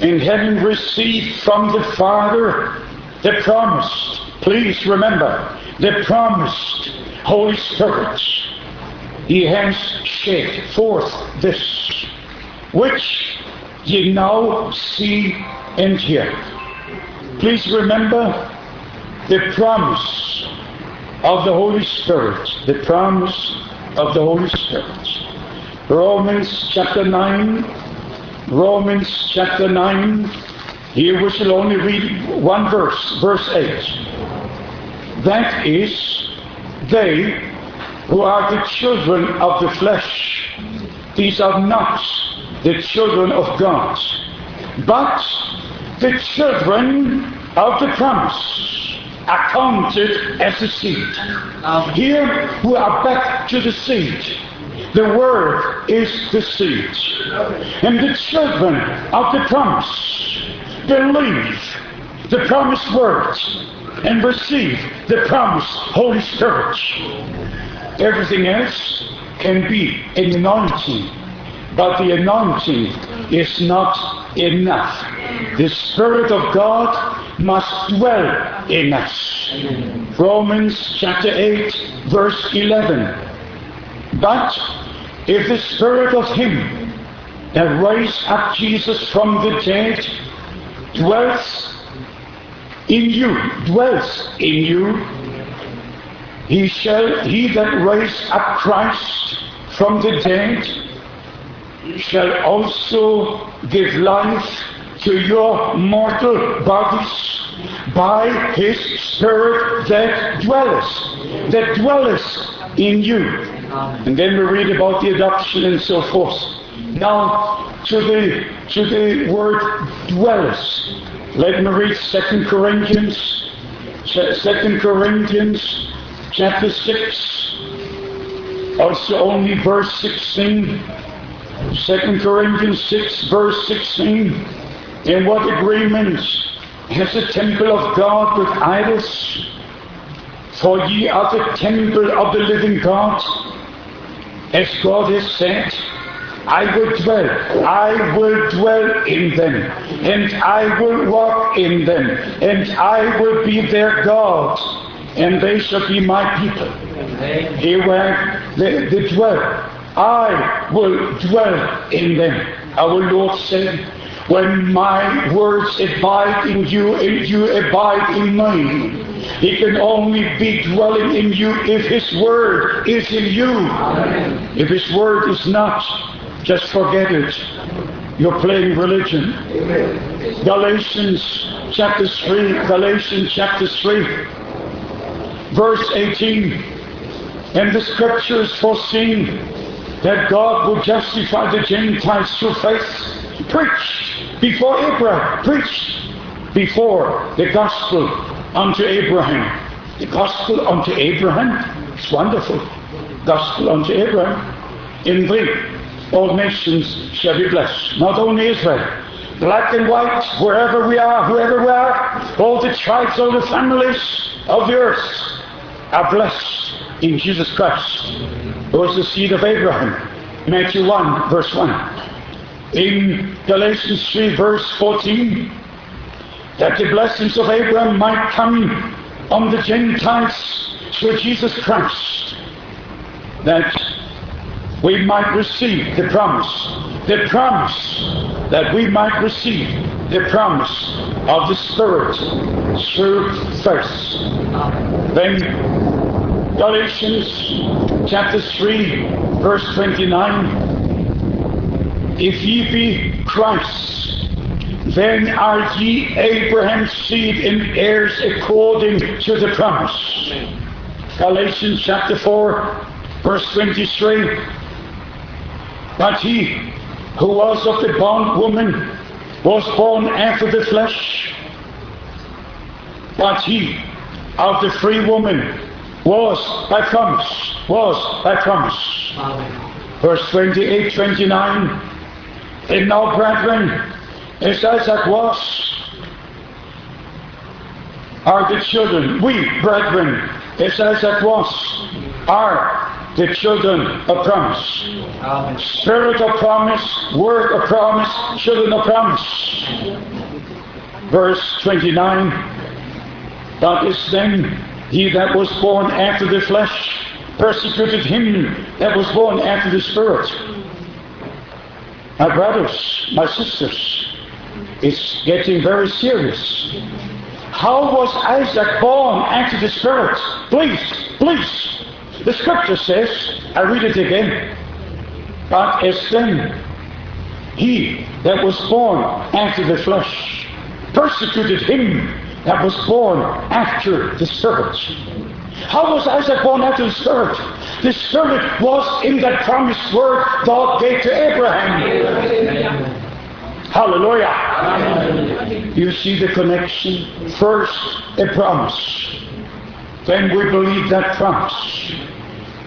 and having received from the Father the promised, please remember, the promised Holy Spirit, he has shed forth this, which ye now see and hear. Please remember the promise of the Holy Spirit. The promise of the Holy Spirit. Romans chapter 9. Romans chapter 9. Here we shall only read one verse, verse 8. That is, they who are the children of the flesh, these are not the children of God, but the children of the promise, accounted as a seed. Here we are back to the seed. The word is the seed. And the children of the promise believe the promised word and receive the promised Holy Spirit. Everything else can be an anointing, but the anointing is not enough. The Spirit of God must dwell in us. Romans chapter 8, verse 11. But if the Spirit of Him that raised up Jesus from the dead dwells in you, dwells in you, he shall, he that raised up Christ from the dead shall also give life to your mortal bodies by his spirit that dwelleth, that dwelleth in you. And then we read about the adoption and so forth. Now to the to the word dwelleth. Let me read 2 Corinthians, 2 Corinthians chapter 6, also only verse 16. 2 Corinthians 6, verse 16. In what agreement has the temple of God with idols? For ye are the temple of the living God, as God has said, I will dwell, I will dwell in them, and I will walk in them, and I will be their God, and they shall be my people. Here where they, they dwell, I will dwell in them. Our Lord said, when my words abide in you and you abide in me, he can only be dwelling in you if His Word is in you. Amen. If His Word is not, just forget it. You're playing religion. Amen. Galatians chapter 3, Galatians chapter 3, verse 18. And the scriptures foreseen that God would justify the Gentiles through faith. Preach before Abraham. Preach before the gospel unto Abraham. The gospel unto Abraham? It's wonderful. Gospel unto Abraham. In thee all nations shall be blessed. Not only Israel. Black and white, wherever we are, whoever we are, all the tribes, all the families of the earth are blessed in Jesus Christ, who is the seed of Abraham. Matthew 1, verse 1. In Galatians 3, verse 14, that the blessings of Abraham might come on the Gentiles through Jesus Christ, that we might receive the promise, the promise that we might receive the promise of the Spirit through faith. Then Galatians chapter 3, verse 29. If ye be Christ, then are ye Abraham's seed and heirs according to the promise. Galatians chapter 4, verse 23. But he who was of the bondwoman was born after the flesh. But he of the free woman was by promise. Was by promise. Verse 28, 29. And now, brethren, as Isaac was, are the children, we, brethren, as Isaac was, are the children of promise. Spirit of promise, word of promise, children of promise. Verse 29. That is then he that was born after the flesh persecuted him that was born after the spirit. My brothers, my sisters, it's getting very serious. How was Isaac born after the Spirit? Please, please. The scripture says, I read it again. But as then he that was born after the flesh persecuted him that was born after the Spirit. How was Isaac born after the Spirit? The Spirit was in that promised word God gave to Abraham. Hallelujah. You see the connection? First, a promise. Then we believe that promise.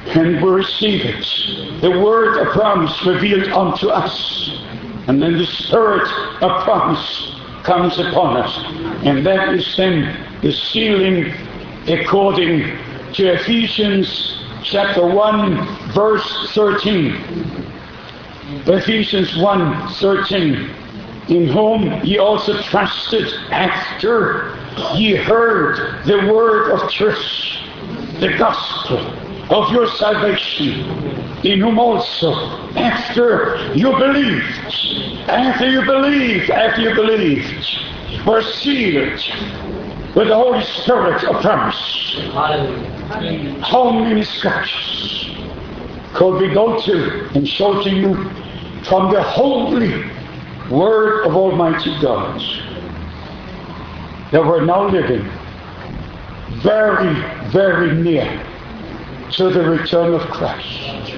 And we receive it. The word of promise revealed unto us. And then the spirit of promise comes upon us. And that is then the sealing according to Ephesians chapter 1 verse 13. Ephesians 1 13 in whom ye also trusted after ye heard the word of truth, the gospel of your salvation, in whom also after you believed, after you believed, after you believed, were sealed with the Holy Spirit of promise. How many scriptures could we go to and show to you from the holy Word of Almighty God that we're now living very, very near to the return of Christ.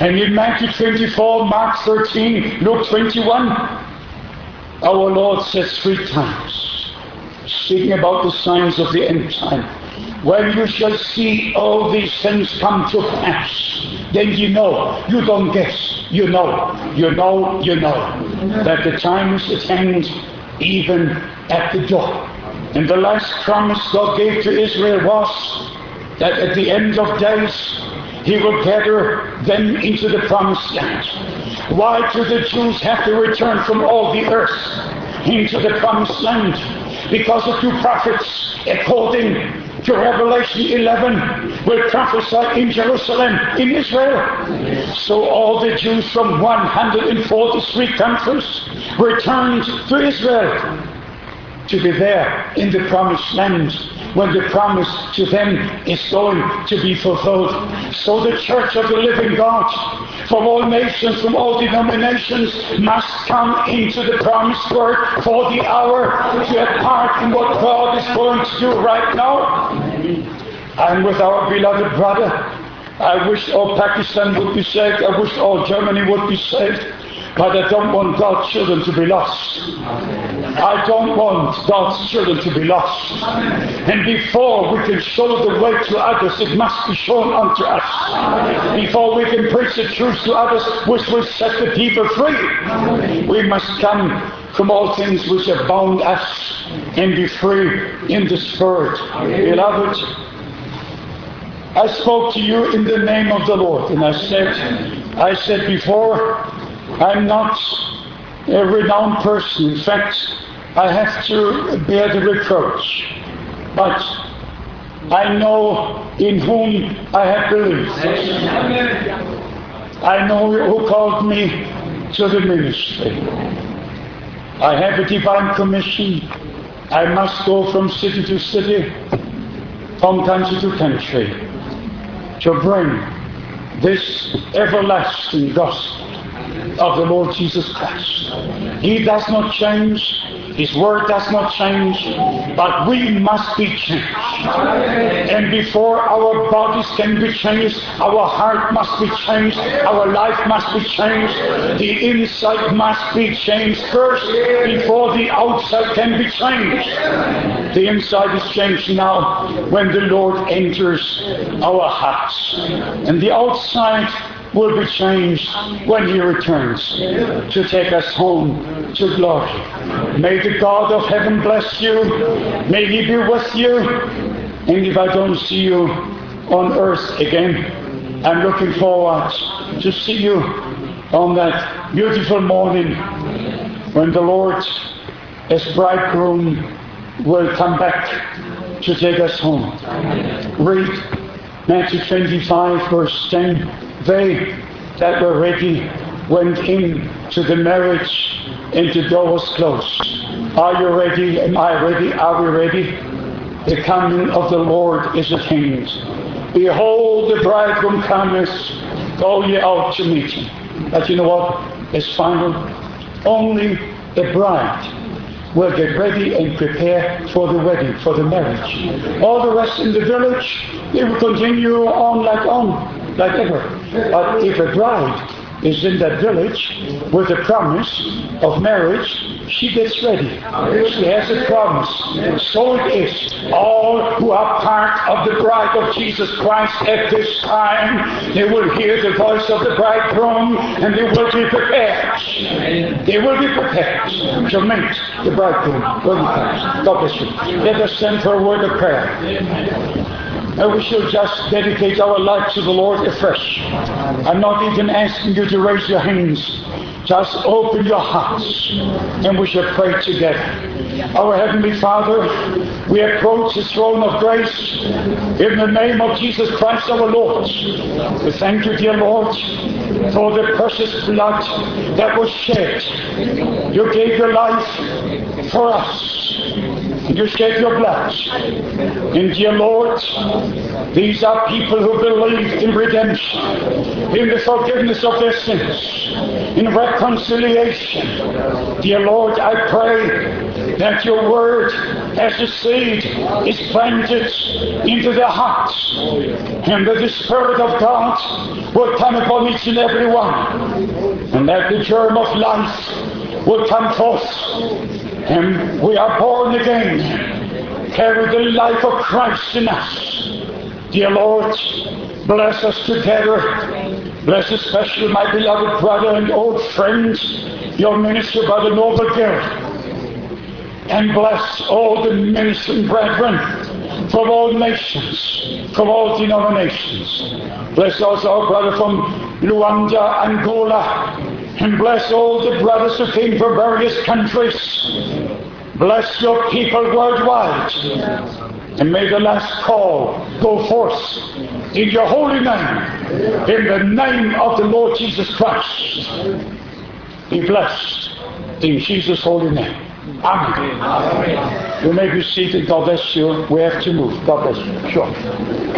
And in Matthew 24, Mark 13, Luke 21, our Lord says three times, speaking about the signs of the end time, when you shall see all these things come to pass, then you know, you don't guess, you know, you know, you know, that the time is at hand, even at the door. And the last promise God gave to Israel was that at the end of days, he will gather them into the promised land. Why do the Jews have to return from all the earth into the promised land? Because of two prophets, according to Revelation 11 will prophesy in Jerusalem, in Israel. So all the Jews from 143 countries returned to Israel to be there in the promised land when the promise to them is going to be fulfilled. So the church of the living God from all nations, from all denominations must come into the promised word for the hour to have part in what God is going to do right now. And with our beloved brother, I wish all Pakistan would be saved. I wish all Germany would be saved. But I don't want God's children to be lost. I don't want God's children to be lost. And before we can show the way to others, it must be shown unto us. Before we can preach the truth to others, which will set the people free, we must come from all things which have bound us and be free in the Spirit. Beloved, I spoke to you in the name of the Lord, and I said, I said before, I'm not a renowned person. In fact, I have to bear the reproach. But I know in whom I have believed. I know who called me to the ministry. I have a divine commission. I must go from city to city, from country to country, to bring this everlasting gospel of the Lord Jesus Christ. He does not change. His word does not change. But we must be changed. And before our bodies can be changed, our heart must be changed. Our life must be changed. The inside must be changed first before the outside can be changed. The inside is changed now when the Lord enters our hearts. And the outside will be changed when He returns to take us home to glory. May the God of heaven bless you. May He be with you. And if I don't see you on earth again, I'm looking forward to see you on that beautiful morning when the Lord, as bridegroom, will come back to take us home. Read Matthew 25, verse 10. They that were ready went in to the marriage and the door was closed. Are you ready? Am I ready? Are we ready? The coming of the Lord is at hand. Behold, the bridegroom cometh. Go ye out to meet him. But you know what? It's final. Only the bride will get ready and prepare for the wedding, for the marriage. All the rest in the village, they will continue on like on, like ever. But if a bride is in that village with a promise of marriage, she gets ready. She has a promise. And so it is. All who are part of the bride of Jesus Christ at this time, they will hear the voice of the bridegroom and they will be prepared. They will be prepared to meet the bridegroom. God bless you. Let us send for a word of prayer. And we should just dedicate our life to the Lord afresh. I'm not even asking you to raise your hands. Just open your hearts and we shall pray together. Our Heavenly Father, we approach the throne of grace in the name of Jesus Christ our Lord. We thank you, dear Lord, for the precious blood that was shed. You gave your life for us. You shed your blood. And dear Lord, these are people who believe in redemption, in the forgiveness of their sins, in reconciliation. Dear Lord, I pray that your word as a seed is planted into their hearts and that the Spirit of God will come upon each and every one and that the germ of life will come forth and we are born again carry the life of Christ in us. Dear Lord, bless us together Bless especially my beloved brother and old friend, your minister, Brother Garrett. And bless all the ministering brethren from all nations, from all denominations. Bless also our brother from Luanda, Angola. And bless all the brothers who came from various countries. Bless your people worldwide. And may the last call go forth in your holy name, in the name of the Lord Jesus Christ. Be blessed in Jesus' holy name. Amen. Amen. You may be seated. God bless you. We have to move. God bless you. Sure.